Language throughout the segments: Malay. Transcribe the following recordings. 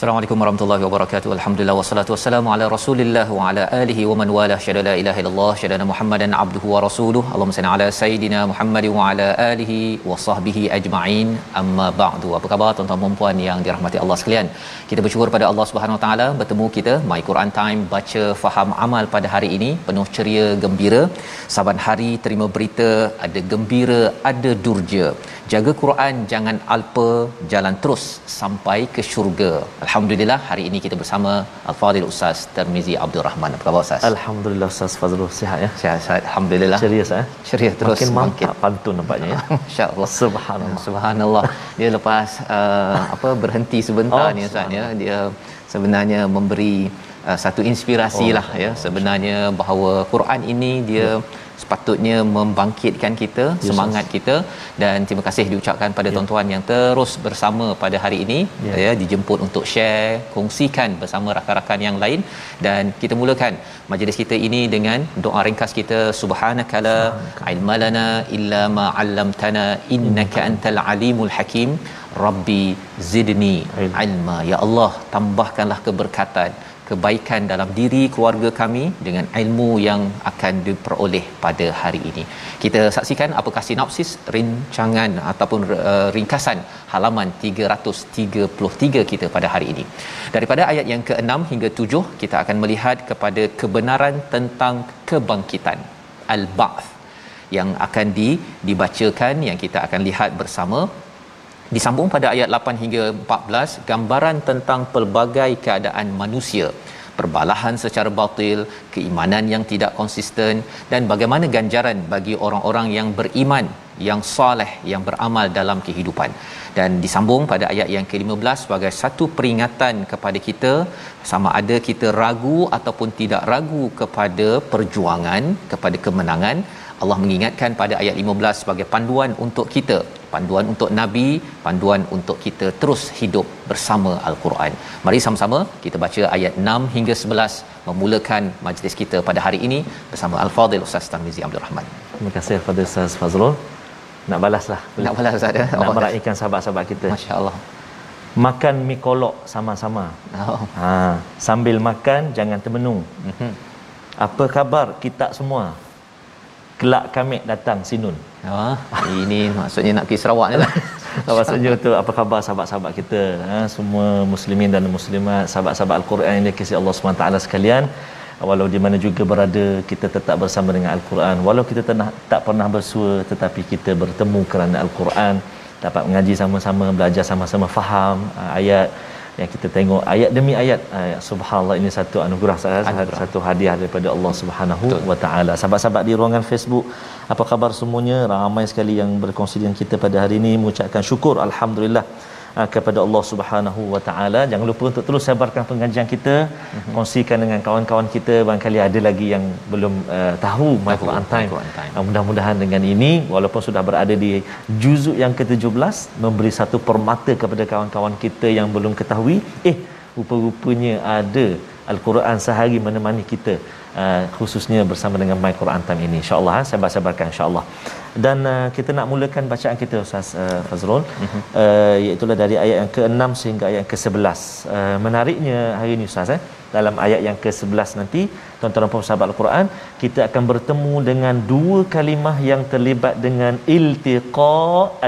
Assalamualaikum warahmatullahi wabarakatuh. Alhamdulillah wassalatu wassalamu ala Rasulillah wa ala alihi wa man wala syada la ilaha illallah syada Muhammadan abduhu wa rasuluh. Allahumma salli ala sayidina Muhammad wa ala alihi wa sahbihi ajma'in. Amma ba'du. Apa khabar tuan-tuan dan puan yang dirahmati Allah sekalian? Kita bersyukur pada Allah Subhanahu wa taala bertemu kita My Quran Time baca faham amal pada hari ini penuh ceria gembira. Saban hari terima berita ada gembira ada durja. Jaga Quran jangan alpa jalan terus sampai ke syurga. Alhamdulillah hari ini kita bersama Al-Fadhil Ustaz Termizi Abdul Rahman. Apa khabar Ustaz? Alhamdulillah Ustaz Fazrul sihat ya. Sihat, sihat. Alhamdulillah. Ceria eh. Ceria terus Makin mantap pantun nampaknya ya. Masya-Allah. Subhanallah. Subhanallah. Dia lepas uh, apa berhenti sebentar Oh, ni Ustaz ya. Dia sebenarnya memberi uh, satu inspirasi Oh, lah ya sebenarnya bahawa Quran ini dia sepatutnya membangkitkan kita Yes, semangat kita. Dan terima kasih diucapkan pada tuan-tuan yang terus bersama pada hari ini. Ya. ya dijemput untuk share kongsikan bersama rakan-rakan yang lain. Dan kita mulakan majlis kita ini dengan doa ringkas kita. Subhanakala ilmalana illa ma 'allamtana innaka antal alimul hakim. Rabbi zidni Ilm. ilma. Ya Allah tambahkanlah keberkatan kebaikan dalam diri keluarga kami dengan ilmu yang akan diperoleh pada hari ini. Kita saksikan apakah sinopsis rincangan ataupun uh, ringkasan halaman 333 kita pada hari ini. Daripada ayat yang ke-6 hingga 7 kita akan melihat kepada kebenaran tentang kebangkitan al-ba'th yang akan di, dibacakan yang kita akan lihat bersama disambung pada ayat 8 hingga 14 gambaran tentang pelbagai keadaan manusia. Perbalahan secara batil keimanan yang tidak konsisten dan bagaimana ganjaran bagi orang-orang yang beriman yang soleh yang beramal dalam kehidupan. Dan disambung pada ayat yang ke-15 sebagai satu peringatan kepada kita sama ada kita ragu ataupun tidak ragu kepada perjuangan kepada kemenangan. Allah mengingatkan pada ayat 15 sebagai panduan untuk kita panduan untuk nabi panduan untuk kita terus hidup bersama al-Quran mari sama-sama kita baca ayat 6 hingga 11 memulakan majlis kita pada hari ini bersama al-Fadil Ustaz Tarmizi Abdul Rahman Terima kasih kepada Ustaz Fazrul. Nak balaslah. nak balas Ustaz ya Nak meraihkan sahabat-sahabat kita. masya-Allah Makan mi kolok sama-sama. oh. Ha, sambil makan jangan termenung. mhm Apa khabar kita semua? Kelak kami datang sinun. Ah ini maksudnya nak pergi Sarawak ni lah. Maksudnya tu apa khabar sahabat-sahabat kita ha, semua muslimin dan muslimat sahabat-sahabat al-Quran yang dikasihi Allah SWT sekalian. Walau di mana juga berada kita tetap bersama dengan al-Quran. Walau kita tenah, tak pernah bersua tetapi kita bertemu kerana al-Quran. Dapat mengaji sama-sama belajar sama-sama faham ha, ayat yang kita tengok ayat demi ayat ayat subhanallah ini satu anugerah saya Anugerah. satu hadiah daripada Allah Subhanahu Betul. wa taala sahabat-sahabat di ruangan Facebook apa khabar semuanya ramai sekali yang berkongsi dengan kita pada hari ini mengucapkan syukur alhamdulillah ah, kepada Allah Subhanahu wa taala. Jangan lupa untuk terus sebarkan pengajian kita. Mhm. kongsikan dengan kawan-kawan kita. Barangkali ada lagi yang belum uh, tahu My Quran Time. Time. Ah, mudah-mudahan dengan ini walaupun sudah berada di juzuk yang ke-17 memberi satu permata kepada kawan-kawan kita yang belum ketahui eh rupa-rupanya ada al-Quran sehari menemani kita uh, khususnya bersama dengan My Quran Time ini. Insyaallah ha? sabar-sabarkan insyaallah. Dan uh, kita nak mulakan bacaan kita Ustaz uh, Fazrul. Uh, iaitu dari ayat yang ke-6 sehingga ayat yang ke-11 uh, menariknya hari ini Ustaz eh dalam ayat yang ke-11 nanti tuan-tuan dan puan sahabat Al-Quran kita akan bertemu dengan dua kalimah yang terlibat dengan iltiqa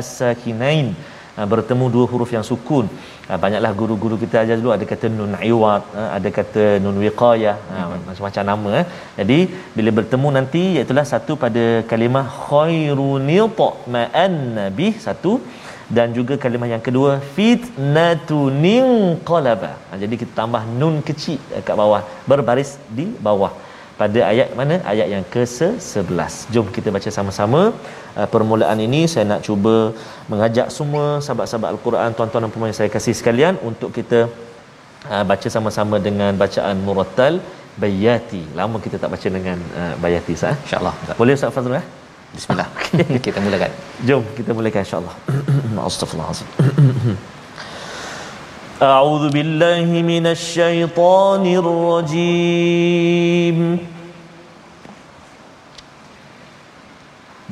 as-sakinain. uh, bertemu dua huruf yang sukun. Ha, banyaklah guru-guru kita ajar dulu. Ada kata nun iwat ha, ada kata nun wiqayah ha, macam-macam nama eh. jadi bila bertemu nanti iaitu satu pada kalimah khairunil ma'an nabi satu. Dan juga kalimah yang kedua fitnatunin qalaba jadi kita tambah nun kecil kat bawah. Berbaris di bawah pada ayat mana? Ayat yang ke-11 jom kita baca sama-sama. Uh, permulaan ini saya nak cuba mengajak semua sahabat-sahabat al-Quran tuan-tuan dan puan saya kasih sekalian untuk kita uh, baca sama-sama dengan bacaan murattal bayati. Lama kita tak baca dengan uh, bayati sah insyaallah boleh ustaz fazrul eh? Bismillah. Kita mulakan. Jom kita mulakan insyaallah. Astagfirullahalazim أعوذ بالله من الشيطان الرجيم.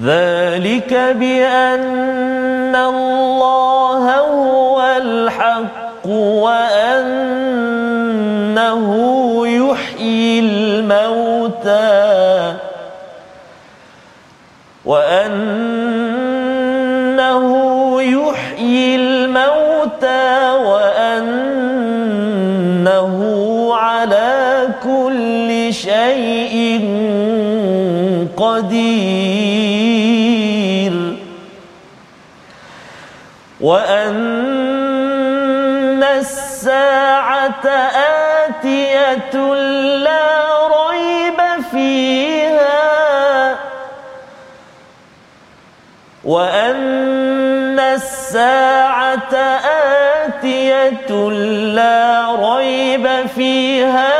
ذلك بأن الله هو الحق وأنه يحيي الموتى وأنه قدير وأن الساعة آتية لا ريب فيها وأن الساعة آتية لا ريب فيها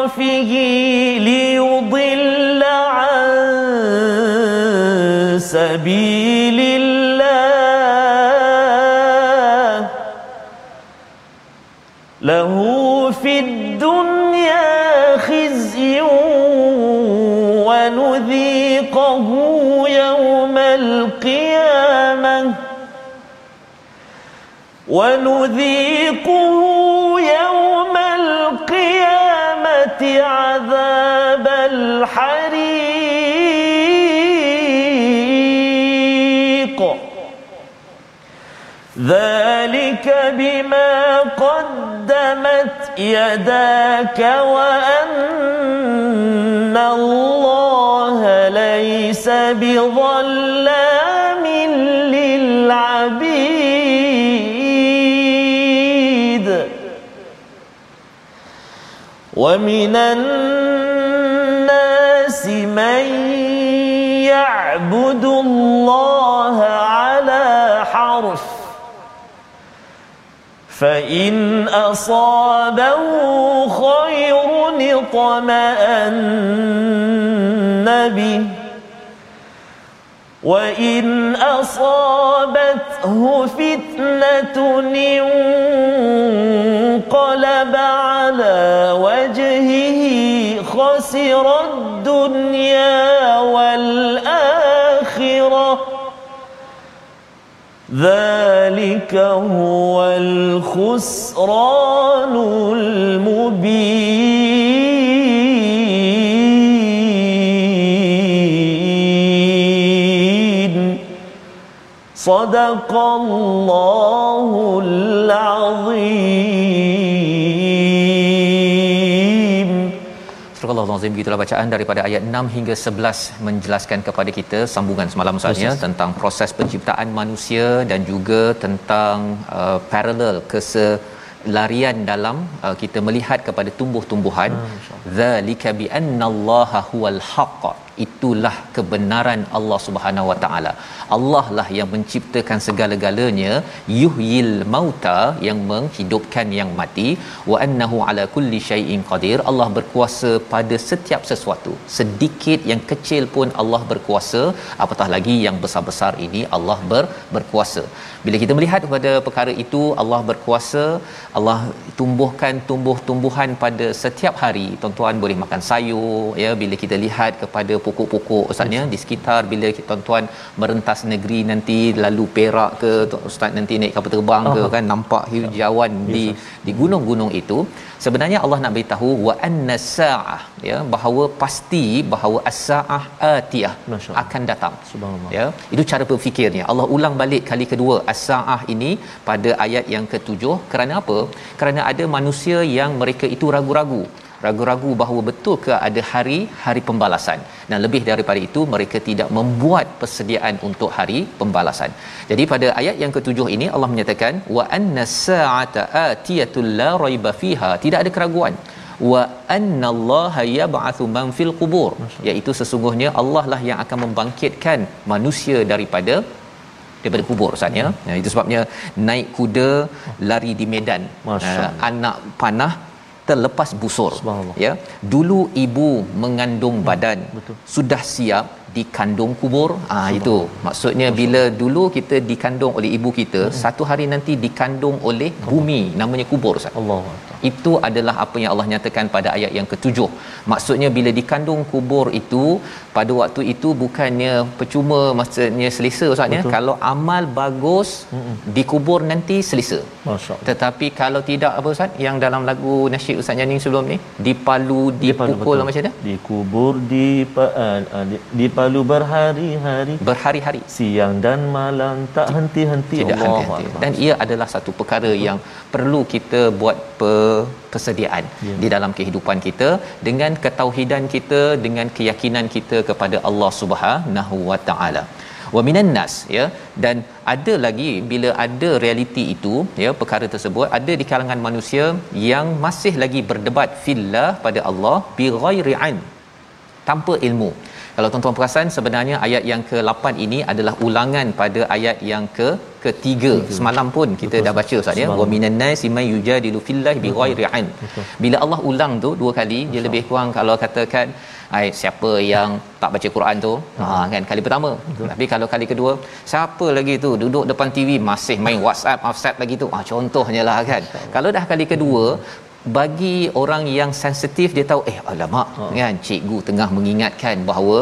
عطفه ليضل عن سبيل الله. له في الدنيا خزي ونذيقه يوم القيامة. ونذيقه عذاب الحريق. ذلك بما قدمت يداك وأن الله ليس بظلام. ومن الناس من يعبد الله على حرف فإن أصابه خير اطمأن به وإن أصابته فتنة انقلب خسر الدنيا والآخرة. ذلك هو الخسران المبين. صدق الله العظيم. Astagfirullahalazim gitulah bacaan daripada ayat 6 hingga 11 menjelaskan kepada kita sambungan semalam Ustaz ya tentang proses penciptaan manusia dan juga tentang uh, paralel kese larian dalam uh, kita melihat kepada tumbuh-tumbuhan. Zalika bi annallaha huwal haqq itulah kebenaran Allah Subhanahu Wa Taala. Allah lah yang menciptakan segala-galanya, yuhyil mauta yang menghidupkan yang mati, wa annahu ala kulli syai'in qadir. Allah berkuasa pada setiap sesuatu. Sedikit yang kecil pun Allah berkuasa, apatah lagi yang besar-besar ini Allah ber, berkuasa. Bila kita melihat kepada perkara itu, Allah berkuasa, Allah tumbuhkan tumbuh-tumbuhan pada setiap hari. Tuan-tuan boleh makan sayur, ya bila kita lihat kepada pokok-pokok ustaz ya di sekitar bila tuan-tuan merentas negeri nanti lalu Perak ke ustaz nanti naik kapal terbang ke kan nampak hijauan di di gunung-gunung itu sebenarnya Allah nak beritahu wa anna saah ya bahawa pasti bahawa as-saah atiyah akan datang. Subhanallah. Ya itu cara berfikirnya. Allah ulang balik kali kedua as-saah ini pada ayat yang ketujuh. Kerana apa? Kerana ada manusia yang mereka itu ragu-ragu ragu-ragu bahawa betul ke ada hari hari pembalasan dan lebih daripada itu mereka tidak membuat persediaan untuk hari pembalasan. Jadi pada ayat yang ketujuh ini Allah menyatakan wa anna sa'ata atiyatul la raiba fiha tidak ada keraguan wa anna Allah yab'athu man fil qubur iaitu sesungguhnya Allah lah yang akan membangkitkan manusia daripada daripada kubur Ustaz ya. Hmm. Itu sebabnya naik kuda lari di medan. Uh, anak panah terlepas busur. Ya. Dulu ibu mengandung badan. Betul. sudah siap dikandung kubur. Ah itu. Maksudnya bila dulu kita dikandung oleh ibu kita hmm. satu hari nanti dikandung oleh bumi namanya kubur Ustaz. Allah itu adalah apa yang Allah nyatakan pada ayat yang ketujuh. Maksudnya bila dikandung kubur itu pada waktu itu bukannya percuma maksudnya selesa Ustaz ya? Kalau amal bagus hmm. dikubur nanti selesa. Masyaallah. Tetapi kalau tidak apa Ustaz yang dalam lagu nasyid Ustaz nyanyi sebelum ni dipalu dipukul di macam mana? Dikubur di uh, uh, di, di Palu berhari-hari berhari-hari siang dan malam tak henti-henti Allah henti-henti. dan ia adalah satu perkara Betul. yang perlu kita buat pe- persediaan ya. di dalam kehidupan kita dengan ketauhidan kita dengan keyakinan kita kepada Allah Subhanahu wa taala wa minan nas ya dan ada lagi bila ada realiti itu ya perkara tersebut ada di kalangan manusia yang masih lagi berdebat fillah pada Allah bi ghairi tanpa ilmu kalau tuan-tuan perasan sebenarnya ayat yang ke-8 ini adalah ulangan pada ayat yang ke ketiga. Semalam pun kita Betul. dah baca ustaz ya. Wa minan nasi may yujadilu fillahi bighairi an bila Allah ulang tu dua kali Betul. dia lebih kurang kalau katakan ai siapa yang tak baca Quran tu? Ha kan kali pertama. Betul. tapi kalau kali kedua siapa lagi tu duduk depan TV masih main WhatsApp WhatsApp lagi tu? Ah contohnya lah kan. Kalau dah kali kedua bagi orang yang sensitif dia tahu eh alamak oh. kan cikgu tengah mengingatkan bahawa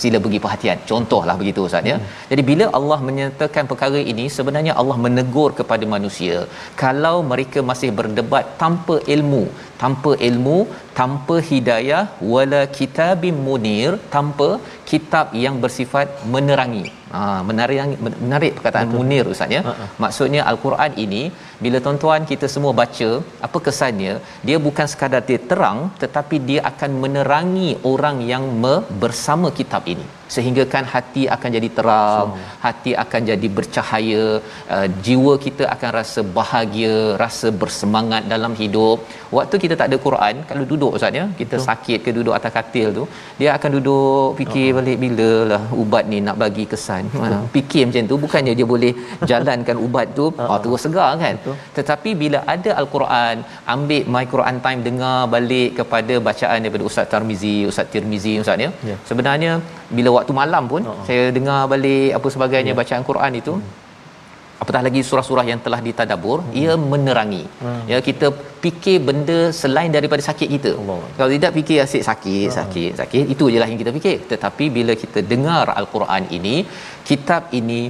sila bagi perhatian contohlah begitu ustaz ya hmm. jadi bila Allah menyatakan perkara ini sebenarnya Allah menegur kepada manusia kalau mereka masih berdebat tanpa ilmu tanpa ilmu tanpa hidayah wala kitabim munir tanpa kitab yang bersifat menerangi ha menarik menarik perkataan Betul. munir ustaz ya uh-huh. maksudnya al-Quran ini bila tuan-tuan kita semua baca apa kesannya dia bukan sekadar dia terang tetapi dia akan menerangi orang yang me- bersama kitab ini sehingga kan hati akan jadi terang so. hati akan jadi bercahaya uh, jiwa kita akan rasa bahagia rasa bersemangat dalam hidup waktu kita tak ada Quran kalau duduk ustaz ya kita so. sakit ke duduk atas katil tu dia akan duduk fikir uh-huh. balik bilalah ubat ni nak bagi kesan uh, fikir macam tu bukannya dia boleh jalankan ubat tu uh-huh. oh, terus segar kan Betul. tetapi bila ada al-Quran ambil my Quran time dengar balik kepada bacaan daripada ustaz Tarmizi ustaz Tirmizi ustaz ya yeah. sebenarnya bila waktu malam pun uh-huh. saya dengar balik apa sebagainya yeah. bacaan Quran itu hmm. Apatah lagi surah-surah yang telah ditadabbur hmm. ia menerangi. Hmm. ya kita fikir benda selain daripada sakit kita. Allah. kalau tidak fikir asyik sakit sakit sakit itu jelah yang kita fikir. Tetapi bila kita dengar al-Quran ini kitab ini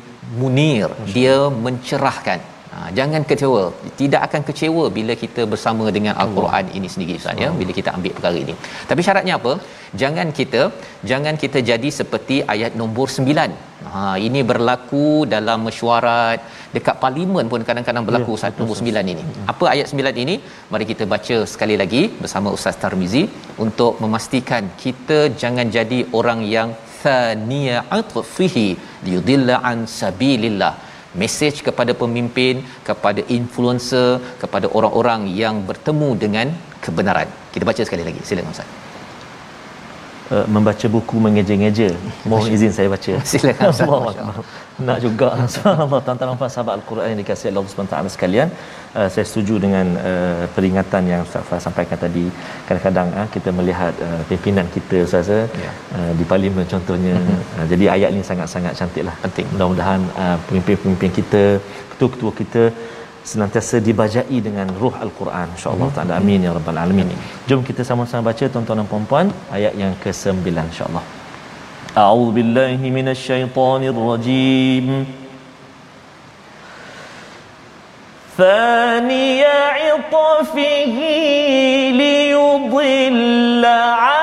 munir. Dia mencerahkan Ha, jangan kecewa. Tidak akan kecewa bila kita bersama dengan Al-Quran ini sendiri Ustaz ya, bila kita ambil perkara ini. Tapi syaratnya apa? Jangan kita jangan kita jadi seperti ayat nombor 9. Ha, ini berlaku dalam mesyuarat dekat parlimen pun kadang-kadang berlaku Ya, satu nombor 9 ini apa ayat 9 ini mari kita baca sekali lagi bersama Ustaz Tarmizi untuk memastikan kita jangan jadi orang yang thaniya atfihi liyudilla an sabilillah mesej kepada pemimpin kepada influencer kepada orang-orang yang bertemu dengan kebenaran. Kita baca sekali lagi. Silakan ustaz uh, membaca buku mengeja-ngeja. Mohon izin saya baca. Silakan, Ustaz. Allah. Nak juga subhanallah tuan-tuan dan puan sahabat al-Quran yang dikasihi Allah Subhanahu taala sekalian. Uh, saya setuju dengan uh, peringatan yang Ustaz Fah sampaikan tadi. Kadang-kadang uh, kita melihat uh, pimpinan kita Ustaz Ya. uh, di parlimen contohnya. Uh, jadi ayat ini sangat-sangat cantiklah. Penting. Mudah-mudahan uh, pemimpin-pemimpin kita, ketua-ketua kita senantiasa dibajai dengan ruh al-Quran insya-Allah taala amin ya rabbal alamin. Jom kita sama-sama baca tuan-tuan dan puan-puan ayat yang ke-9 insya-Allah. A'udzu billahi minasyaitonir rajim. ثاني عطفه ليضل عن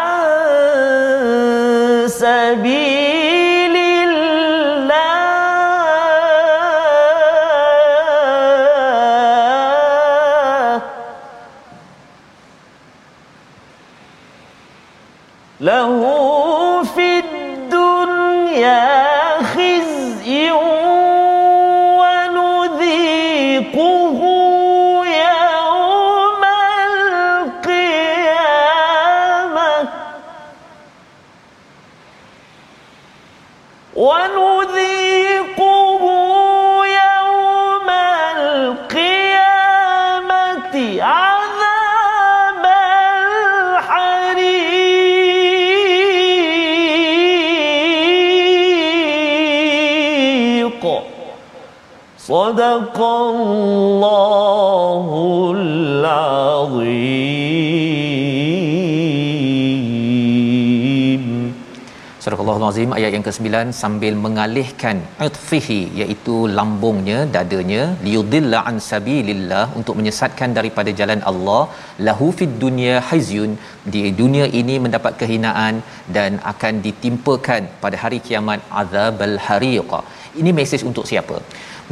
Al-Azim ayat yang ke-9 sambil mengalihkan utfihi iaitu lambungnya dadanya liyudilla an sabilillah untuk menyesatkan daripada jalan Allah. Lahu fid dunya hizyun di dunia ini mendapat kehinaan dan akan ditimpakan pada hari kiamat azabal hariq. Ini mesej untuk siapa?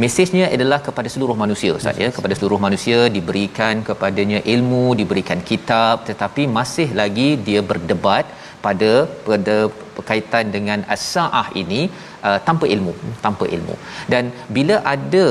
Mesejnya adalah kepada seluruh manusia Ustaz ya. Kepada seluruh manusia diberikan kepadanya ilmu diberikan kitab tetapi masih lagi dia berdebat pada pada berkaitan dengan as-saah ini uh, tanpa ilmu tanpa ilmu. Dan bila ada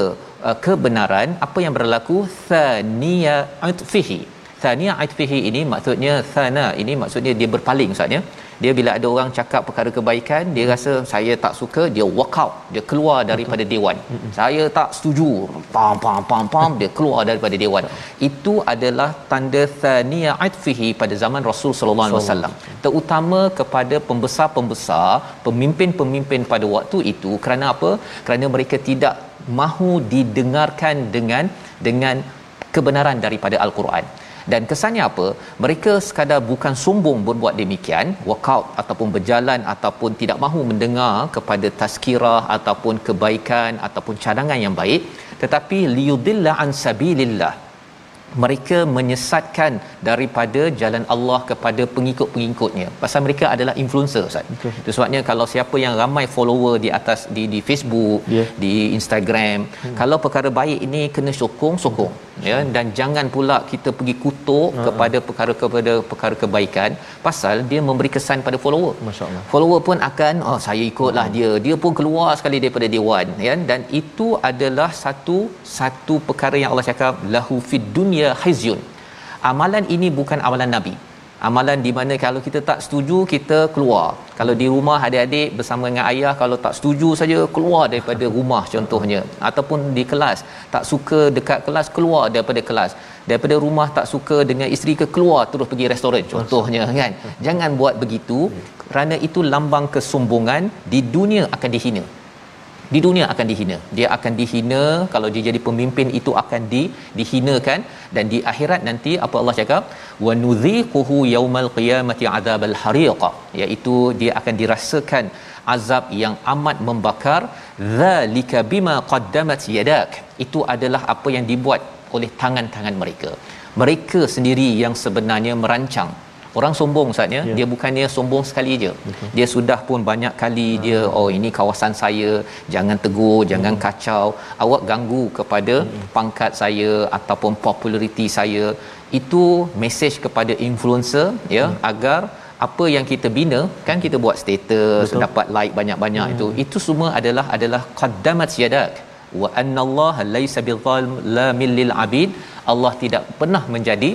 uh, kebenaran apa yang berlaku? Thaniya atfihi thaniya atfihi ini maksudnya thana ini maksudnya dia berpaling ustaz ya. Dia bila ada orang cakap perkara kebaikan dia rasa saya tak suka dia walk out dia keluar daripada dewan. Saya tak setuju. Pam pam pam pam dia keluar daripada dewan. Itu adalah tanda thaniya atfihi pada zaman Rasul sallallahu alaihi wasallam. Terutama kepada pembesar-pembesar pemimpin-pemimpin pada waktu itu. Kerana apa? Kerana mereka tidak mahu didengarkan dengan dengan kebenaran daripada al-Quran dan kesannya apa mereka sekadar bukan sombong berbuat demikian walkout ataupun berjalan ataupun tidak mahu mendengar kepada tazkirah ataupun kebaikan ataupun cadangan yang baik tetapi liyudilla an sabilillah mereka menyesatkan daripada jalan Allah kepada pengikut-pengikutnya pasal mereka adalah influencer Ustaz. Itu sebabnya kalau siapa yang ramai follower di atas di di Facebook, Ya. di Instagram, hmm. kalau perkara baik ini kena sokong, sokong ya dan jangan pula kita pergi kutuk uh-huh. kepada perkara kepada perkara kebaikan pasal dia memberi kesan pada follower. Masya-Allah. Follower pun akan oh saya ikutlah Hmm. dia. Dia pun keluar sekali daripada dewan ya dan itu adalah satu satu perkara yang Allah cakap lahu fid dunya khizyun. Amalan ini bukan amalan nabi. Amalan di mana kalau kita tak setuju kita keluar. Kalau di rumah adik-adik bersama dengan ayah kalau tak setuju saja keluar daripada rumah contohnya ataupun di kelas tak suka dekat kelas keluar daripada kelas. Daripada rumah tak suka dengan isteri ke keluar terus pergi restoran contohnya kan. Jangan buat begitu kerana itu lambang kesombongan di dunia akan dihina di dunia akan dihina. Dia akan dihina kalau dia jadi pemimpin itu akan di dihinakan. Dan di akhirat nanti apa Allah cakap? Wa nudhiquhu yaumal qiyamati adzabal hariq iaitu dia akan dirasakan azab yang amat membakar. Zalika bima qaddamat yadak. Itu adalah apa yang dibuat oleh tangan-tangan mereka. Mereka sendiri yang sebenarnya merancang Orang sombong Ustaznya, Ya. dia bukannya sombong sekali je. Dia sudah pun banyak kali dia oh ini kawasan saya, jangan tegur, jangan kacau. Awak ganggu kepada pangkat saya ataupun populariti saya. Itu mesej kepada influencer ya agar apa yang kita bina kan kita buat status Betul. dapat like banyak-banyak itu itu semua adalah adalah qaddamat yadak wa anna Allah laisa bidzallamil lil abid Allah tidak pernah menjadi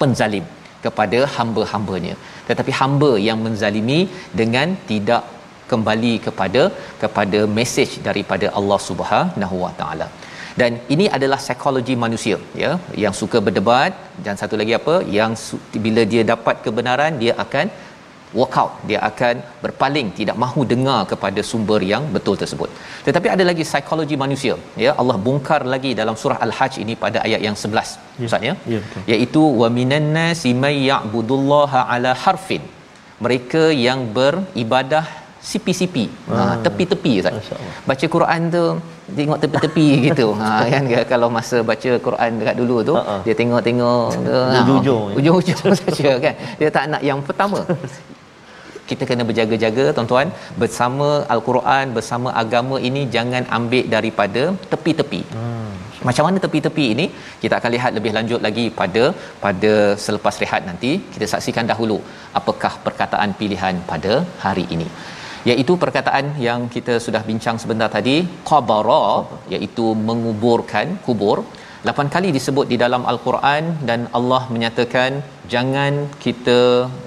penzalim kepada hamba-hambanya. Tetapi hamba yang menzalimi dengan tidak kembali kepada kepada mesej daripada Allah Subhanahu Wa Taala. Dan ini adalah psikologi manusia ya yang suka berdebat. Dan satu lagi apa? Yang su- bila dia dapat kebenaran dia akan walk out dia akan berpaling tidak mahu dengar kepada sumber yang betul tersebut. Tetapi ada lagi psikologi manusia. Ya Allah bongkar lagi dalam surah al-hajj ini pada ayat yang 11 Ya. ustaz ya? Ya, betul. iaitu wa minan nasi may ya'budullaha ala harfin. Mereka yang beribadah sipi-sipi. Ha, tepi-tepi ustaz. baca Quran tu tengok tepi-tepi gitu. Ha kan? Kalau masa baca Quran dekat dulu tu ha. dia tengok-tengok tu ha, Ujung-ujung ujung-ujung saja kan? Dia tak nak yang pertama kita kena berjaga-jaga tuan-tuan. Bersama al-Quran bersama agama ini jangan ambil daripada tepi-tepi. Hmm. macam mana tepi-tepi ini? Kita akan lihat lebih lanjut lagi pada pada selepas rehat nanti. Kita saksikan dahulu apakah perkataan pilihan pada hari ini. Iaitu perkataan yang kita sudah bincang sebentar tadi qabara iaitu menguburkan kubur lapan kali disebut di dalam al-Quran dan Allah menyatakan jangan kita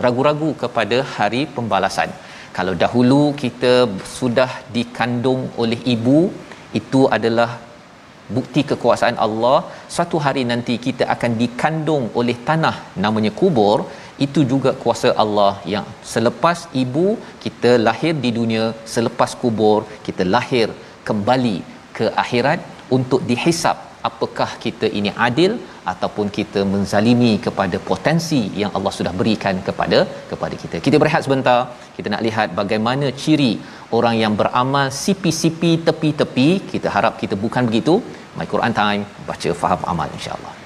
ragu-ragu kepada hari pembalasan. Kalau dahulu kita sudah dikandung oleh ibu itu adalah bukti kekuasaan Allah. Satu hari nanti kita akan dikandung oleh tanah namanya kubur. Itu juga kuasa Allah yang selepas ibu kita lahir di dunia. Selepas kubur kita lahir kembali ke akhirat untuk dihisap apakah kita ini adil ataupun kita menzalimi kepada potensi yang Allah sudah berikan kepada kepada kita. Kita berehat sebentar. Kita nak lihat bagaimana ciri orang yang beramal sipi-sipi tepi-tepi. Kita harap kita bukan begitu. My Quran Time baca faham amal insya-Allah.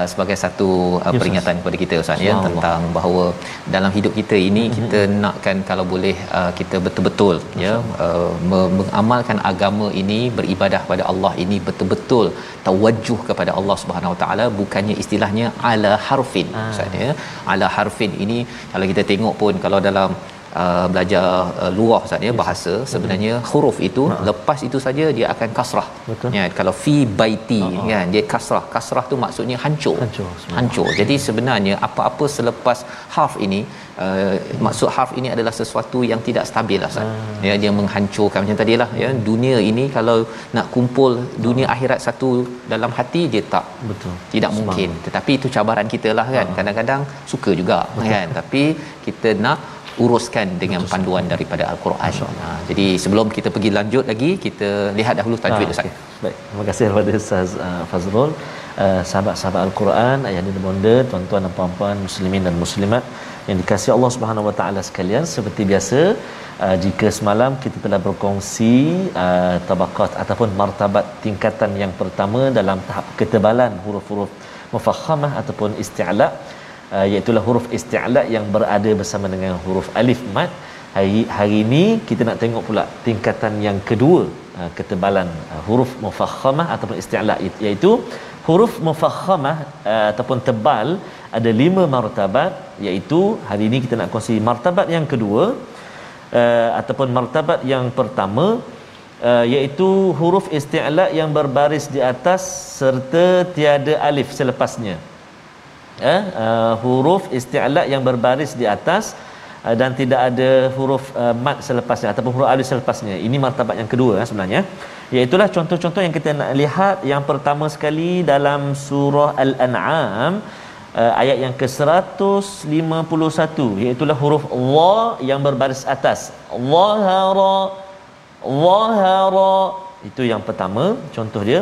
Uh, sebagai satu uh, Ya, peringatan kepada kita Ustaz ya tentang bahawa dalam hidup kita ini kita nakkan kalau boleh uh, kita betul-betul ya uh, me- mengamalkan agama ini beribadah pada Allah ini betul-betul tawajjuh kepada Allah Subhanahu Wa Taala bukannya istilahnya ala harfin Ustaz ya. Ala harfin ini kalau kita tengok pun kalau dalam Uh, belajar uh, luar Ustaz ya bahasa sebenarnya huruf itu lepas itu saja dia akan kasrah. Betul. ya kalau fi baiti kan dia kasrah. Kasrah tu maksudnya hancur. Hancur, sebenarnya. hancur. Jadi sebenarnya apa-apa selepas harf ini uh, maksud harf ini adalah sesuatu yang tidak stabil lah Ustaz. ya dia menghancurkan macam tadilah ya. Dunia ini kalau nak kumpul dunia akhirat satu dalam hati dia tak. Betul. tidak mungkin. Tetapi itu cabaran kita lah kan. Kadang-kadang suka juga kan. Tapi kita nak uruskan dengan panduan daripada al-Quran. Ha, jadi sebelum kita pergi lanjut lagi kita lihat dahulu tajwid Ah, Ustaz. okey. Baik, terima kasih kepada Ustaz uh, Fazrul. Uh, sahabat-sahabat Al-Quran, ayah dan bonda, tuan-tuan dan puan-puan muslimin dan muslimat yang dikasihi Allah Subhanahu Wa Taala sekalian, seperti biasa uh, jika semalam kita telah berkongsi uh, tabakat ataupun martabat tingkatan yang pertama dalam tahap ketebalan huruf-huruf mufakhamah ataupun isti'la uh, iaitu huruf isti'la yang berada bersama dengan huruf alif mad. Hari hari ini kita nak tengok pula tingkatan yang kedua uh, ketebalan uh, huruf mufakhamah ataupun isti'la it- iaitu huruf mufakhamah ataupun tebal ada lima martabat iaitu hari ini kita nak kongsi martabat yang kedua ataupun martabat yang pertama iaitu huruf isti'la yang berbaris di atas serta tiada alif selepasnya uh, uh, huruf isti'la yang berbaris di atas uh, dan tidak ada huruf uh, mat selepasnya ataupun huruf alif selepasnya. Ini martabat yang kedua uh, sebenarnya. Iaitulah contoh-contoh yang kita nak lihat. Yang pertama sekali dalam surah Al-An'am uh, ayat yang ke-151 iaitulah huruf wa yang berbaris atas. Wahara wahara. Itu yang pertama contoh dia.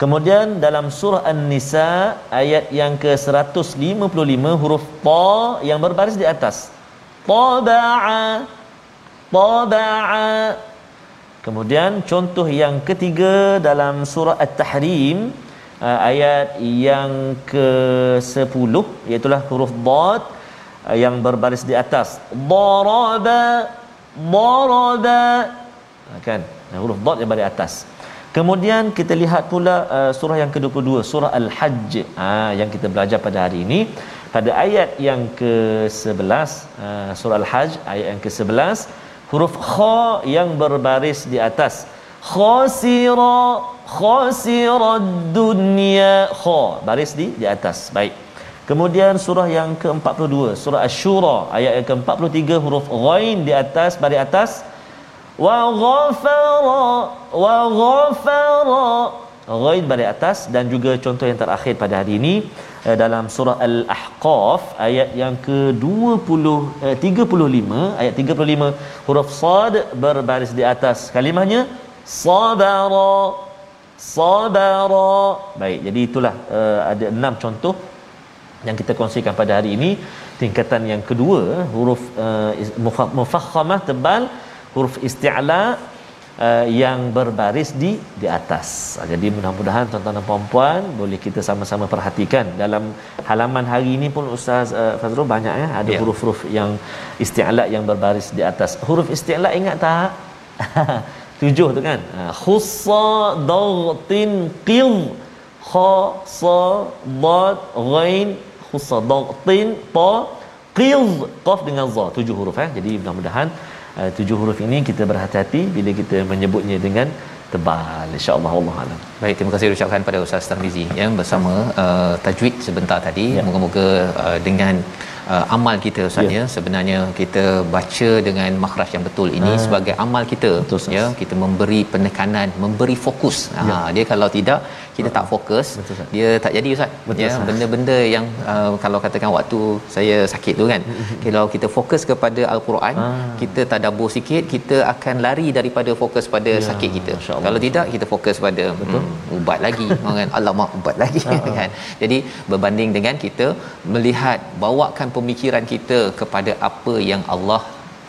Kemudian dalam surah An-Nisa ayat yang ke-155 huruf ta yang berbaris di atas. Taba'a taba'a Kemudian contoh yang ketiga dalam surah At-Tahrim uh, ayat yang ke-10 iaitu huruf dad uh, yang berbaris di atas. Daraba daraba kan huruf dad yang berada di atas. Kemudian kita lihat pula uh, surah yang ke-22 surah Al-Hajj. Uh, yang kita belajar pada hari ini. Pada ayat yang ke-11 uh, surah Al-Hajj ayat yang ke-11 huruf kha yang berbaris di atas. Khasira khasira dunya kha. Baris di di atas. Baik. Kemudian surah yang ke-42 surah asy-syura ayat yang ke-43 huruf ghain di atas baris atas wa ghafara wa ghafara ghain baris atas dan juga contoh yang terakhir pada hari ini eh, dalam surah Al-Ahqaf ayat yang ke-20 eh, 35 ayat 35 huruf sad berbaris di atas. Kalimahnya sabara sabara. Baik jadi itulah uh, ada enam contoh yang kita kongsikan pada hari ini. Tingkatan yang kedua huruf uh, mufakhamah tebal huruf isti'la uh, yang berbaris di di atas. Uh, jadi mudah-mudahan tuan-tuan dan puan-puan boleh kita sama-sama perhatikan dalam halaman hari ini pun Ustaz uh, Fazrul banyak ya ada yeah. huruf-huruf yang isti'la yang berbaris di atas. Huruf isti'la ingat tak? Tujuh tu kan? Uh, khussa dagtin qil kha sa dad ghain khussa dagtin ta qil qaf dengan za tujuh huruf eh. Jadi mudah-mudahan uh, tujuh huruf ini kita berhati-hati bila kita menyebutnya dengan tebal insyaallah Allah alam. Baik terima kasih ucapkan pada Ustaz Tarmizi ya bersama uh, tajwid sebentar tadi ya. moga-moga uh, dengan uh, amal kita Ustaz ya. ya sebenarnya kita baca dengan makhraj yang betul ini ha. sebagai amal kita betul, ya kita memberi penekanan memberi fokus ya. ha dia kalau tidak kita tak fokus. Betul, dia tak jadi Ustaz. Betul, ya benda-benda yang uh, kalau katakan waktu saya sakit tu kan. Kalau kita fokus kepada al-Quran ha. kita tadabbur sikit kita akan lari daripada fokus pada ya. sakit kita. kalau tidak kita fokus pada betul. hmm, ubat lagi. Kan alamak ubat lagi. Ha. kan. Jadi berbanding dengan kita melihat bawakan pemikiran kita kepada apa yang Allah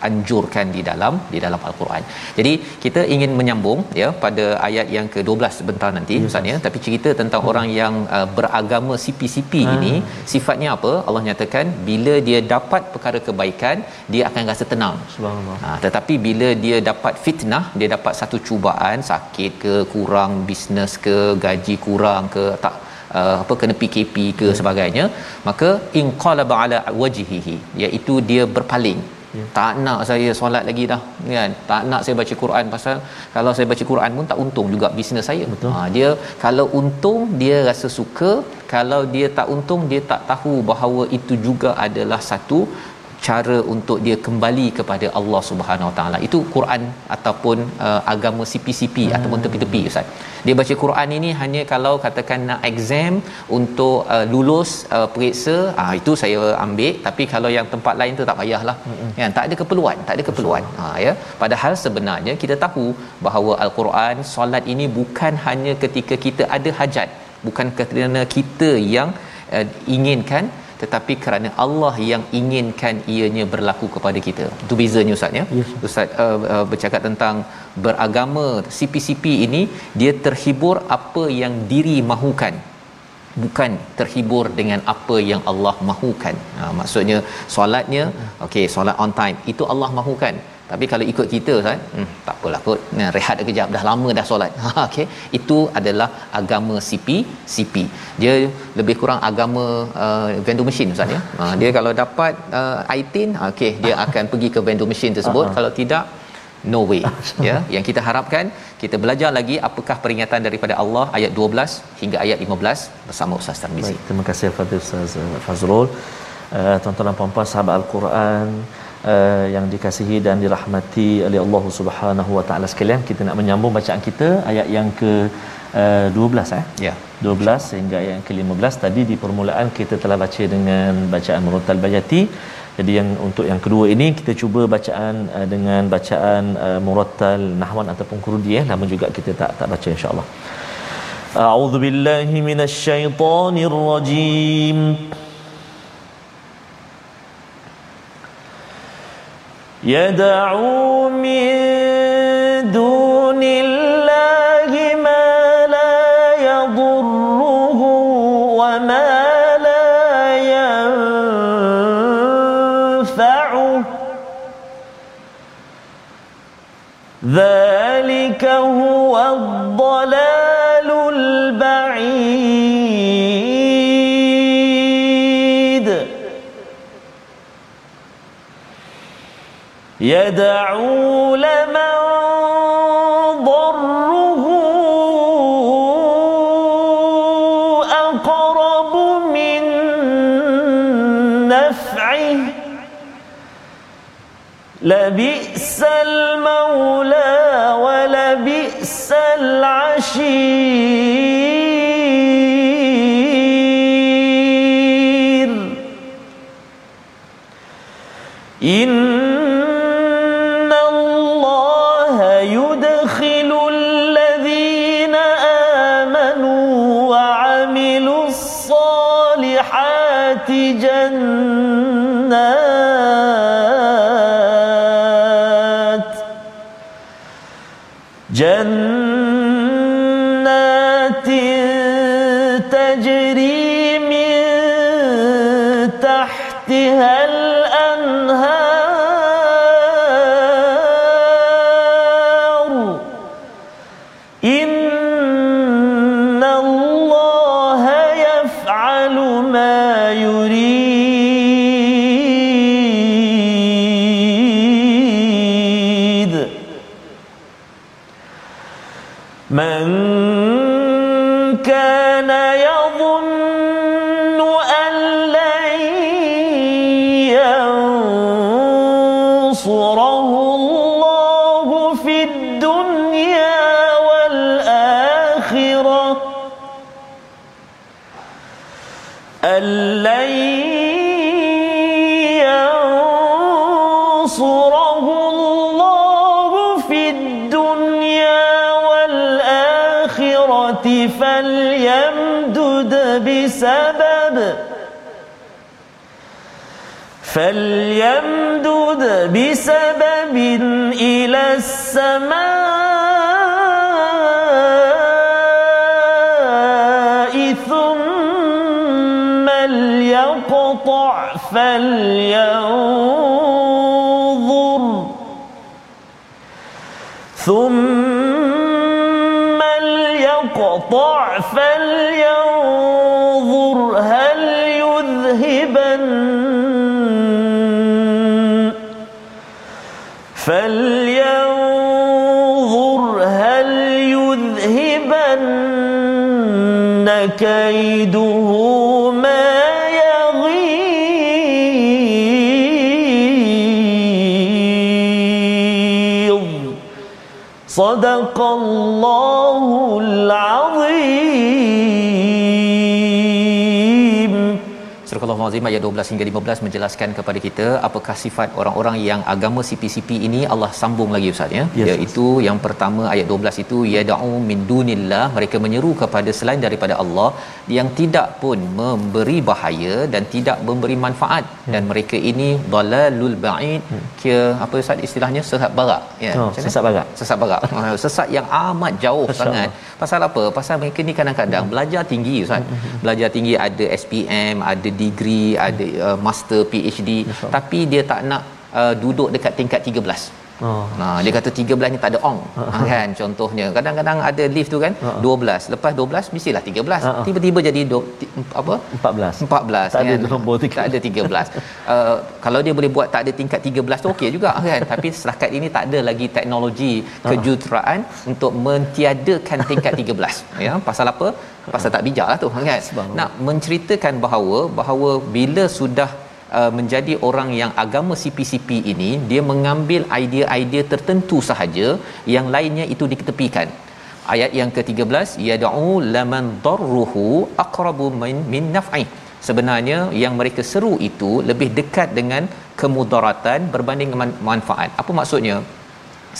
anjurkan di dalam di dalam al-Quran. Jadi kita ingin menyambung ya pada ayat yang ke-12 sebentar nanti yes. ustaz ya tapi cerita tentang hmm. orang yang uh, beragama CP-CP hmm. ini sifatnya apa? Allah nyatakan bila dia dapat perkara kebaikan dia akan rasa tenang. Subhanallah. Ha, tetapi bila dia dapat fitnah, dia dapat satu cubaan, sakit ke, kurang bisnes ke, gaji kurang ke, tak uh, apa kena PKP ke sebagainya maka inqalaba ala wajhihi iaitu dia berpaling yeah. tak nak saya solat lagi dah kan tak nak saya baca Quran pasal kalau saya baca Quran pun tak untung juga bisnes saya Betul. Ha, dia kalau untung dia rasa suka kalau dia tak untung dia tak tahu bahawa itu juga adalah satu cara untuk dia kembali kepada Allah Subhanahu Wa Taala. Itu Quran ataupun uh, agama CP-CP hmm. ataupun tepi-tepi ustaz. Dia baca Quran ini hanya kalau katakan nak exam untuk uh, lulus uh, periksa, ah itu saya ambil tapi kalau yang tempat lain tu tak payahlah. Hmm. Ya, tak ada keperluan, tak ada keperluan. Ha ya. Padahal sebenarnya kita tahu bahawa al-Quran solat ini bukan hanya ketika kita ada hajat, bukan kerana kita yang uh, inginkan tetapi kerana Allah yang inginkan ianya berlaku kepada kita. Itu bezanya ustaz ya. Yes. Ustaz uh, uh, bercakap tentang beragama CP-CP ini dia terhibur apa yang diri mahukan bukan terhibur dengan apa yang Allah mahukan. Ha, maksudnya solatnya okey solat on time itu Allah mahukan tapi kalau ikut kita Ustaz hmm, tak apalah kot. Nah, rehat kejap dah lama dah solat. Ha, okey. Itu adalah agama CP CP dia lebih kurang agama uh, vending machine Ustaz ya. Ha, dia kalau dapat uh, iTin okey dia akan pergi ke vending machine tersebut. Uh-huh. kalau tidak no way ya. Yang kita harapkan kita belajar lagi apakah peringatan daripada Allah ayat 12 hingga ayat 15 bersama Ustaz Tarmizi. Baik, terima kasih kepada Ustaz uh, Fazrul. Uh, tuan-tuan dan puan-puan sahabat Al-Quran Eh, yang dikasihi dan dirahmati oleh Allah Subhanahu Wa Taala sekalian kita nak menyambung bacaan kita ayat yang ke eh, uh, 12 eh? Ya. yeah. 12 sehingga ayat yang ke 15 tadi di permulaan kita telah baca dengan bacaan murattal bayati. Jadi yang untuk yang kedua ini kita cuba bacaan uh, dengan bacaan uh, murattal nahwan ataupun kurdi eh. Lama juga kita tak tak baca insyaallah. A'udzu billahi minasy syaithanir rajim يدعو من يدعو لمن ضره أقرب من نفعه. لبئس المولى ولبئس العشير. إن فليمدد بسبب فليمدد بسبب إلى السماء ثم ليقطع فلينظر ثم ليقطع فلينظر هل يذهبن؟ فلينظر هل يذهبن كيده ما يغيظ؟ صدق الله Al-Azim ayat 12 hingga 15 menjelaskan kepada kita apakah sifat orang-orang yang agama CP-CP ini Allah sambung lagi Ustaz ya. Yes, Iaitu yang pertama ayat 12 itu yad'u min dunillah mereka menyeru kepada selain daripada Allah yang tidak pun memberi bahaya dan tidak memberi manfaat Hmm. dan mereka ini dalalul ba'id kira apa Ustaz istilahnya sesat barak ya. Oh, macam sesat barak. Sesat barak. Ah, sesat yang amat jauh Masya sangat. Pasal apa? Pasal mereka ni kadang-kadang Hmm. belajar tinggi Ustaz. Belajar tinggi ada SPM, ada degree, ada uh, master PhD, tapi dia tak nak uh, duduk dekat tingkat 13. Oh. Nah, dia kata 13 ni tak ada ong. Ha, kan contohnya. Kadang-kadang ada lift tu kan Ha. 12. Lepas 12 mestilah 13. Ha. Tiba-tiba jadi do, ti, apa? 14 14 Tak ada kan? nombor tiga. tak ada 13 uh, kalau dia boleh buat tak ada tingkat 13 tu okey juga kan tapi setakat ini tak ada lagi teknologi kejuruteraan untuk mentiadakan tingkat 13 ya pasal apa pasal tak bijak lah tu kan Subhanallah. nak menceritakan bahawa bahawa bila sudah uh, menjadi orang yang agama CPCP ini dia mengambil idea-idea tertentu sahaja yang lainnya itu diketepikan. Ayat yang ke-13 yad'u laman darruhu aqrabu min, min naf'i. Sebenarnya yang mereka seru itu lebih dekat dengan kemudaratan berbanding man- manfaat. Apa maksudnya?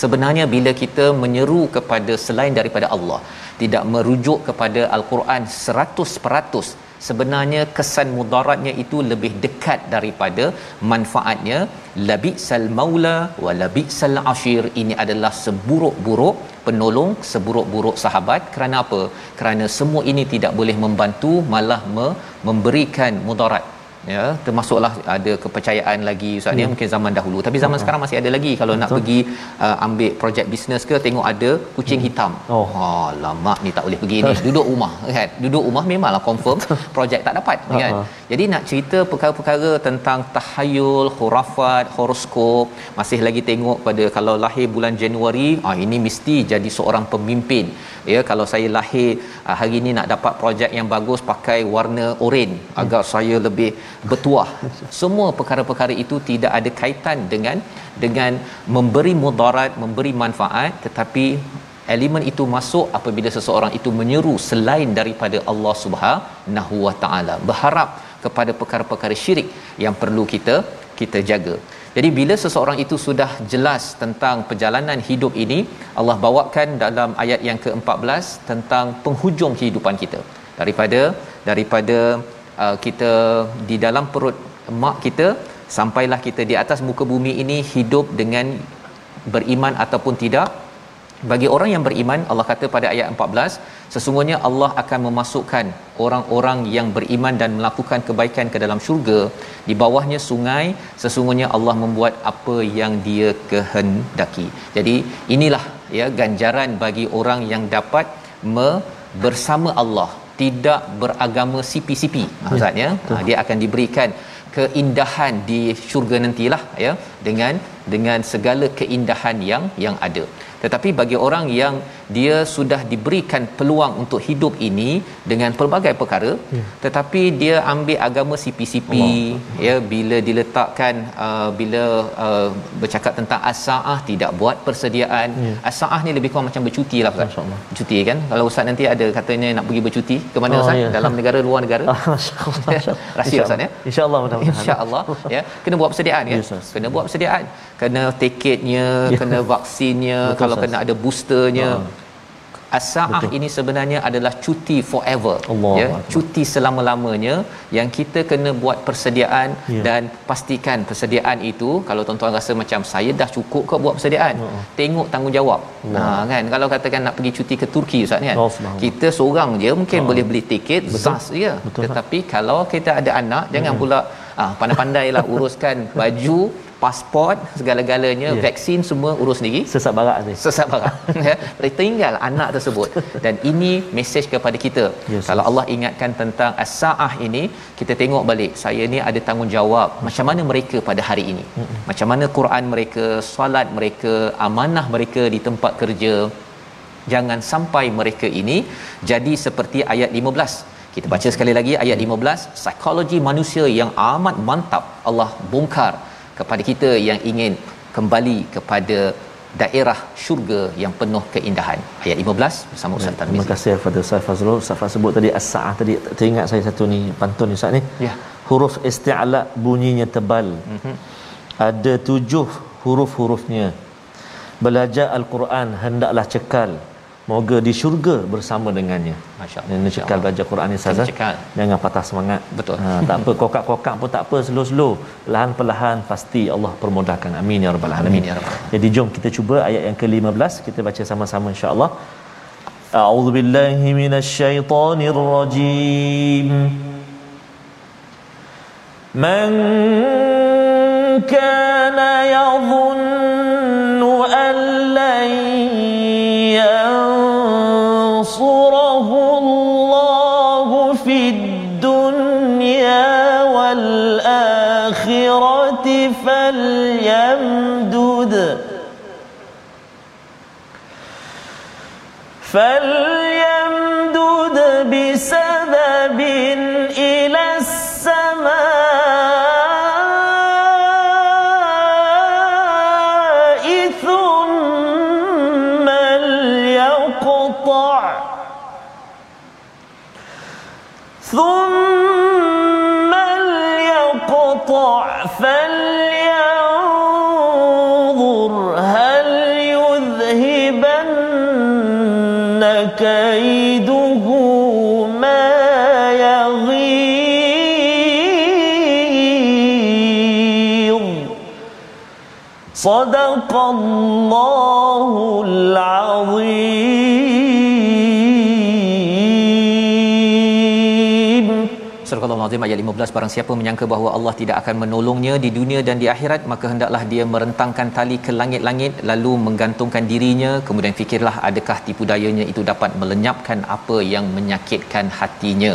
Sebenarnya bila kita menyeru kepada selain daripada Allah tidak merujuk kepada al-Quran 100% sebenarnya kesan mudaratnya itu lebih dekat daripada manfaatnya. Labisal maula wa labisal ashir. Ini adalah seburuk-buruk penolong seburuk-buruk sahabat. Kerana apa? Kerana semua ini tidak boleh membantu malah me- memberikan mudarat ya termasuklah ada kepercayaan lagi ustaz ni mungkin zaman dahulu. Tapi zaman sekarang masih ada lagi. Kalau nak pergi uh, ambil projek bisnes ke tengok ada kucing hitam. Oh. ha lama ni tak boleh pergi ni. Duduk rumah kan? Duduk rumah memanglah confirm projek tak dapat kan? Ha-ha. jadi nak cerita perkara-perkara tentang tahayul khurafat horoskop masih lagi tengok pada kalau lahir bulan Januari ah ini mesti jadi seorang pemimpin. Ya kalau saya lahir ah, hari ni nak dapat projek yang bagus pakai warna oranye agar saya lebih bertuah semua perkara-perkara itu tidak ada kaitan dengan dengan memberi mudarat memberi manfaat tetapi elemen itu masuk apabila seseorang itu menyeru selain daripada Allah Subhanahu Wa Taala berharap kepada perkara-perkara syirik yang perlu kita kita jaga. Jadi bila seseorang itu sudah jelas tentang perjalanan hidup ini, Allah bawakan dalam ayat yang ke-14 tentang penghujung kehidupan kita. Daripada daripada uh, kita di dalam perut mak kita sampailah kita di atas muka bumi ini hidup dengan beriman ataupun tidak. Bagi orang yang beriman Allah kata pada ayat 14 sesungguhnya Allah akan memasukkan orang-orang yang beriman dan melakukan kebaikan ke dalam syurga. Di bawahnya sungai sesungguhnya Allah membuat apa yang dia kehendaki. Jadi inilah ya ganjaran bagi orang yang dapat me bersama Allah tidak beragama CP-CP maksudnya ha, dia akan diberikan keindahan di syurga nantilah ya dengan dengan segala keindahan yang yang ada. Tetapi bagi orang yang dia sudah diberikan peluang untuk hidup ini dengan pelbagai perkara Ya. tetapi dia ambil agama CP-CP ya bila diletakkan uh, bila uh, bercakap tentang as-saah tidak buat persediaan Ya. as-saah ni lebih kurang macam bercuti lah Ustaz cuti kan kalau ustaz nanti ada katanya nak pergi bercuti ke mana Oh, ustaz ya. dalam negara luar negara Ah. Rahsia Ustaz ya InsyaAllah. InsyaAllah ya kena buat persediaan ya Ya, kena buat persediaan kena tiketnya Ya. kena vaksinnya Betul, kalau Ustaz. kena ada boosternya Ha. As-saah ini sebenarnya adalah cuti forever Allah ya Akbar. cuti selama-lamanya yang kita kena buat persediaan Ya. dan pastikan persediaan itu kalau tuan-tuan rasa macam saya dah cukup kok buat persediaan Ha. tengok tanggungjawab nah kan kalau katakan nak pergi cuti ke Turki ustaz kan subhanallah. kita seorang je mungkin Ha. boleh beli tiket sas je Betul, tetapi kalau kita ada anak jangan pula ah pandai-pandailah uruskan baju pasport segala-galanya Ya. vaksin semua urus sendiri. Sesat barak ni. sesat barang ya tinggal anak tersebut. Dan ini mesej kepada kita. Yes, kalau. Allah ingatkan tentang as-saah ini kita tengok balik saya ni ada tanggungjawab macam mana mereka pada hari ini. Macam mana Quran mereka solat mereka amanah mereka di tempat kerja. Jangan sampai mereka ini jadi seperti ayat 15 kita baca sekali lagi ayat 15 psikologi manusia yang amat mantap Allah bongkar kepada kita yang ingin kembali kepada daerah syurga yang penuh keindahan ayat 15 bersama Ustaz Terima Tarmizi kasih kepada Ustaz Fazrul. Ustaz Fazrul sebut tadi as-sa'ah tadi teringat saya satu ni pantun ni Ustaz ni. Ya. Huruf isti'la bunyinya tebal. Mhm. Ada tujuh huruf-hurufnya. Belajar Al-Quran hendaklah cekal. Moga di syurga bersama dengannya. Masya-Allah. Ini cekal belajar Quran ni Ustaz. Kena eh? Jangan patah semangat. Betul. Ha, tak apa kokak-kokak pun tak apa slow-slow. Perlahan-perlahan pasti Allah permudahkan. Amin ya rabbal alamin. Amin ya rabbal. Jadi jom kita cuba ayat yang ke-15 kita baca sama-sama insya-Allah. A'udzu billahi minasyaitonir rajim. Man kana yadhunnu فليمدد بسبب يذهبن كيده ما يغيظ صدق الله العظيم Al-Azim ayat 15 barang siapa menyangka bahawa Allah tidak akan menolongnya di dunia dan di akhirat maka hendaklah dia merentangkan tali ke langit-langit lalu menggantungkan dirinya. Kemudian fikirlah adakah tipu dayanya itu dapat melenyapkan apa yang menyakitkan hatinya?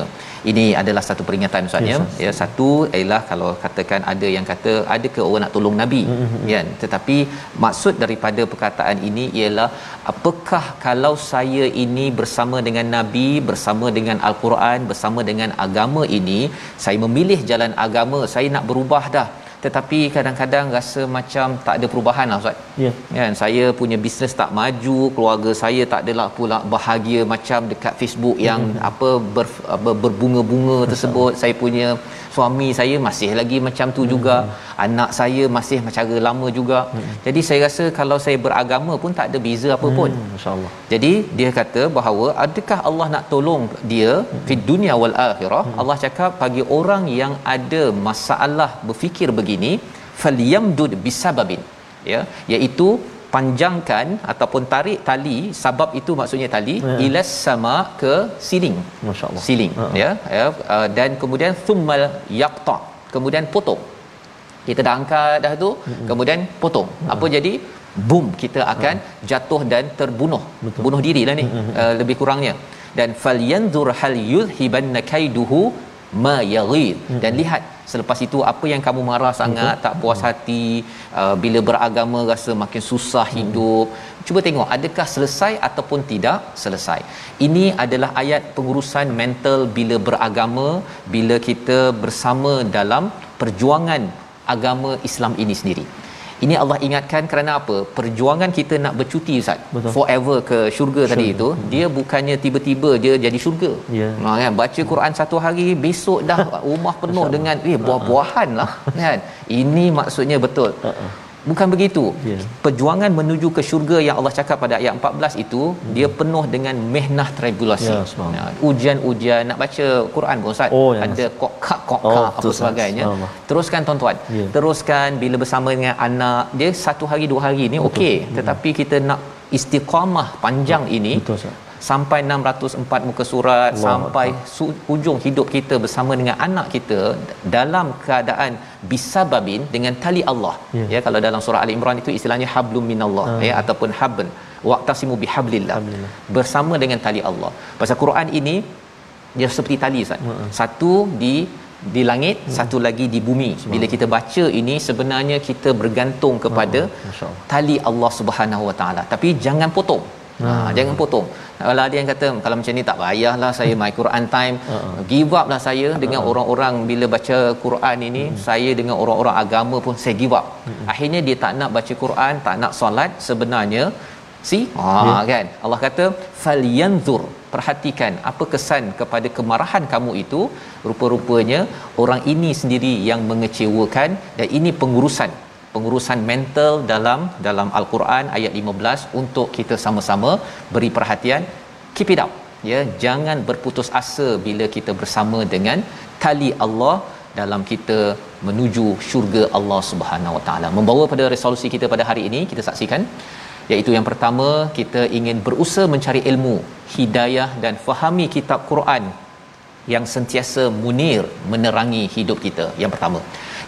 Ini adalah satu peringatan ustaz ya. Ya satu ialah kalau katakan ada yang kata adakah orang nak tolong nabi? Mm-hmm. kan tetapi maksud daripada perkataan ini ialah apakah kalau saya ini bersama dengan nabi bersama dengan al-Quran bersama dengan agama ini saya memilih jalan agama saya nak berubah dah tetapi kadang-kadang rasa macam tak ada perubahan lah Ustaz. Ya. Kan saya punya bisnes tak maju, keluarga saya tak adalah pula bahagia macam dekat Facebook yang hmm. apa ber, apa berbunga-bunga tersebut. Saya punya suami saya masih lagi macam tu hmm. juga. Anak saya masih macam lama juga. Hmm. Jadi saya rasa kalau saya beragama pun tak ada beza apa pun. Hmm, Masya-Allah. Jadi dia kata bahawa adakah Allah nak tolong dia di dunia wal akhirah? Allah cakap bagi orang yang ada masalah berfikir begini falyamdud bisababin. Ya iaitu panjangkan ataupun tarik tali sabab itu maksudnya tali Ya. ilas sama ke siling. Masya-Allah. siling Ha. ya ya uh, dan kemudian thummal yaqta kemudian potong. Kita dah angkat dah tu mm-hmm. kemudian potong. Apa jadi? Boom kita akan jatuh dan terbunuh. Betul. bunuh dirilah ni uh, lebih kurangnya. Dan falyanzur hal yuzhibanna kaiduhu ma yaghid dan lihat selepas itu apa yang kamu marah sangat tak puas hati uh, bila beragama rasa makin susah hidup cuba tengok adakah selesai ataupun tidak selesai. Ini adalah ayat pengurusan mental bila beragama bila kita bersama dalam perjuangan agama Islam ini sendiri ini Allah ingatkan kerana apa? Perjuangan kita nak bercuti ustaz. Betul. forever ke syurga tadi itu dia bukannya tiba-tiba dia jadi syurga. Ya. ha, kan? Baca Quran satu hari besok dah rumah penuh dengan eh buah-buahan lah. Kan? Ini maksudnya betul. Uh-uh. Bukan begitu. Ya. perjuangan menuju ke syurga yang Allah cakap pada ayat 14 itu dia penuh dengan mehnah tribulasi. Subhanallah. Ya, ujian-ujian nak baca Quran pun ustaz? Oh, ya, ada kokak Oh, kokak apa betul, sebagainya Subhanallah. teruskan tuan-tuan. Ya. teruskan bila bersama dengan anak dia satu hari dua hari ni okey. Tetapi kita nak istiqamah panjang ini Betul, Ustaz. Sampai 604 muka surat Allah sampai su- hujung hidup kita bersama dengan anak kita dalam keadaan bisababin dengan tali Allah Ya. ya kalau dalam surah Ali Imran itu istilahnya hablum minallah Ah. ya ataupun habn waqtasimu bihablillah Hablillah. bersama dengan tali Allah pasal Quran ini dia seperti tali Ustaz Ha. satu di di langit Hmm. satu lagi di bumi bila kita baca ini sebenarnya kita bergantung kepada Masya-Allah. tali Allah Subhanahu Wa Taala tapi jangan potong Ha, jangan potong. Kalau ada yang kata kalau macam ni tak payahlah saya my Quran time. Ha, Give up lah saya dengan orang-orang bila baca Quran ini, saya dengan orang-orang agama pun saya give up. Akhirnya dia tak nak baca Quran, tak nak solat sebenarnya See? Ha kan. Allah kata falyanzur perhatikan apa kesan kepada kemarahan kamu itu rupa-rupanya orang ini sendiri yang mengecewakan dan ini pengurusan pengurusan mental dalam dalam al-Quran ayat 15 untuk kita sama-sama beri perhatian. Keep it up. Ya jangan berputus asa bila kita bersama dengan tali Allah dalam kita menuju syurga Allah Subhanahu Wa Taala. Membawa pada resolusi kita pada hari ini kita saksikan iaitu yang pertama kita ingin berusaha mencari ilmu hidayah dan fahami kitab Quran yang sentiasa munir menerangi hidup kita. Yang pertama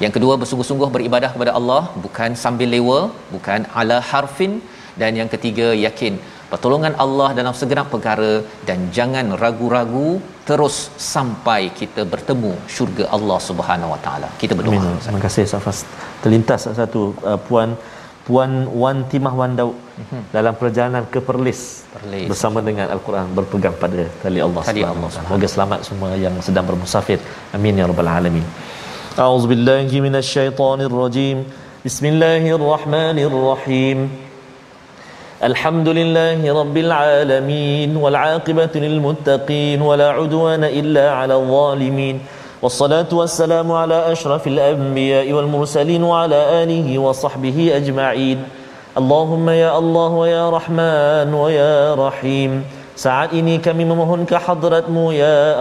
yang kedua bersungguh-sungguh beribadah kepada Allah bukan sambil lewa bukan ala harfin dan yang ketiga yakin pertolongan Allah dalam segenap perkara dan jangan ragu-ragu terus sampai kita bertemu syurga Allah Subhanahu Wa Taala kita berdoa Amin. Terima kasih Safas. Terlintas satu uh, puan Puan Wan Timah Wan Daud dalam perjalanan ke Perlis, Perlis. bersama dengan Al-Quran berpegang pada tali Allah Subhanahu Wa Taala. Moga selamat semua yang sedang bermusafir. Amin ya rabbal alamin. A'udzu billahi minasyaitonir rajim. Bismillahirrahmanirrahim. الحمد لله رب العالمين والعاقبة للمتقين ولا عدوان إلا على الظالمين والصلاة والسلام على أشرف الأنبياء والمرسلين وعلى آله وصحبه أجمعين اللهم يا الله ويا رحمن ويا رحيم Saat ini kami memohon ke hadratmu ya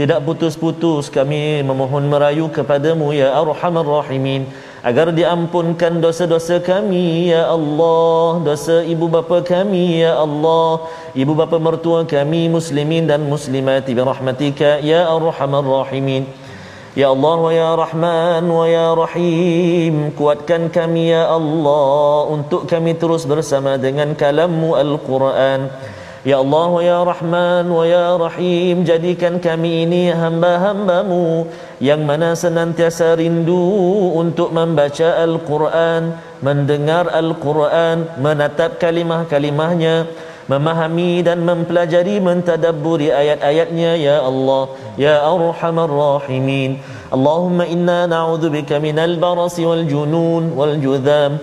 Tidak putus-putus kami memohon merayu kepadamu ya Arhamar Rahimin. Agar diampunkan dosa-dosa kami ya Allah. Dosa ibu bapa kami ya Allah. Ibu bapa mertua kami muslimin dan muslimat Birahmatika ya Arhamar Rahimin. Ya Allah wa ya Rahman wa ya Rahim. Kuatkan kami ya Allah Untuk kami terus bersama dengan kalammu Al-Quran Ya Allah ya Rahman ya Rahim Jadikan kami ini hamba-hambamu Yang mana senantiasa rindu untuk membaca Al-Quran Mendengar Al-Quran Menatap kalimah-kalimahnya Memahami dan mempelajari mentadabburi ayat-ayatnya Ya Allah Ya Arhamar Rahimin. Allahumma inna na'udhu bika minal barasi wal junun wal judham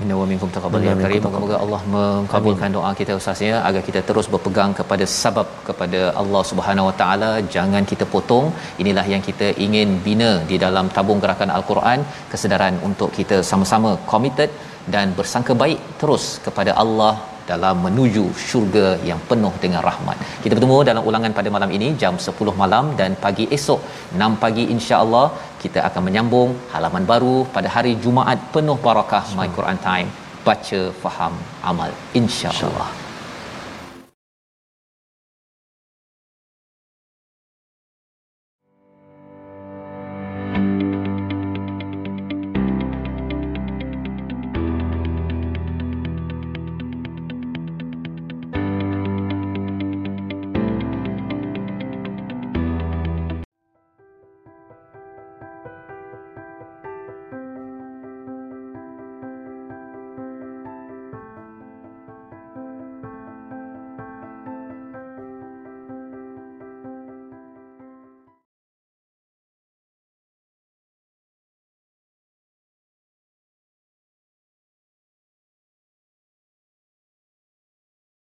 Minna wa minkum taqabbal ya karim. Moga-moga Allah mengabulkan doa kita Ustaz ya agar kita terus berpegang kepada sabab kepada Allah Subhanahu Wa Taala. Jangan kita potong. Inilah yang kita ingin bina di dalam tabung gerakan Al-Quran, kesedaran untuk kita sama-sama committed dan bersangka baik terus kepada Allah dalam menuju syurga yang penuh dengan rahmat. Kita bertemu dalam ulangan pada malam ini jam 10 malam dan pagi esok 6 pagi insya-Allah kita akan menyambung halaman baru pada hari Jumaat penuh barakah My Quran Time. Baca, faham, amal insya-Allah. Insya